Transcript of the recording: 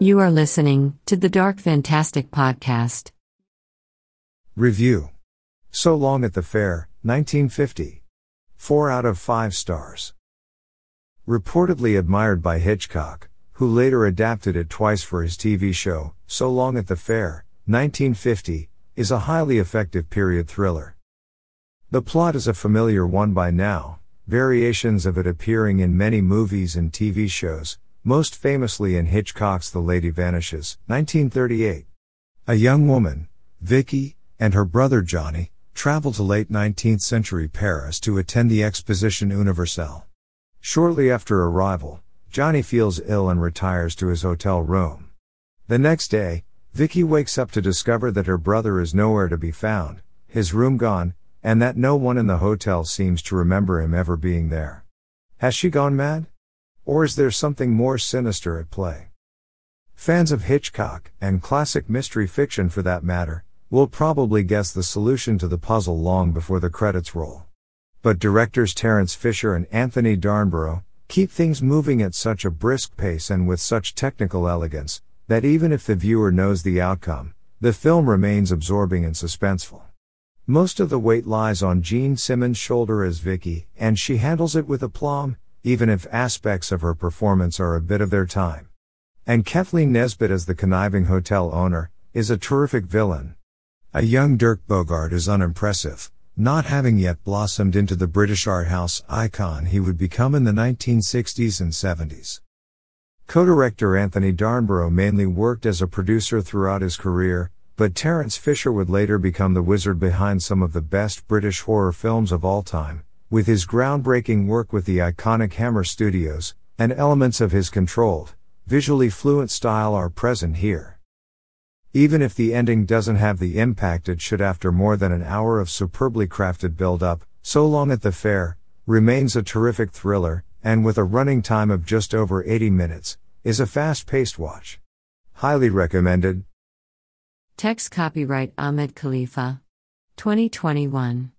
You are listening to the Dark Fantastic Podcast. Review So Long at the Fair, 1950. 4 out of 5 stars. Reportedly admired by Hitchcock, who later adapted it twice for his TV show, So Long at the Fair, 1950, is a highly effective period thriller. The plot is a familiar one by now, variations of it appearing in many movies and TV shows, most famously in Hitchcock's The Lady Vanishes, 1938. A young woman, Vicky, and her brother Johnny, travel to late 19th century Paris to attend the Exposition Universelle. Shortly after arrival, Johnny feels ill and retires to his hotel room. The next day, Vicky wakes up to discover that her brother is nowhere to be found, his room gone, and that no one in the hotel seems to remember him ever being there. Has she gone mad? Or is there something more sinister at play? Fans of Hitchcock, and classic mystery fiction for that matter, will probably guess the solution to the puzzle long before the credits roll. But directors Terence Fisher and Anthony Darnborough keep things moving at such a brisk pace and with such technical elegance that even if the viewer knows the outcome, the film remains absorbing and suspenseful. Most of the weight lies on Jean Simmons' shoulder as Vicky, and she handles it with aplomb, even if aspects of her performance are a bit of their time. And Cathleen Nesbitt as the conniving hotel owner, is a terrific villain. A young Dirk Bogarde is unimpressive, not having yet blossomed into the British art house icon he would become in the 1960s and 70s. Co-director Anthony Darnborough mainly worked as a producer throughout his career, but Terence Fisher would later become the wizard behind some of the best British horror films of all time, with his groundbreaking work with the iconic Hammer Studios, and elements of his controlled, visually fluent style are present here. Even if the ending doesn't have the impact it should after more than an hour of superbly crafted build up, So Long at the Fair, remains a terrific thriller, and with a running time of just over 80 minutes, is a fast paced watch. Highly recommended. Text copyright Ahmed Khalifa. 2021.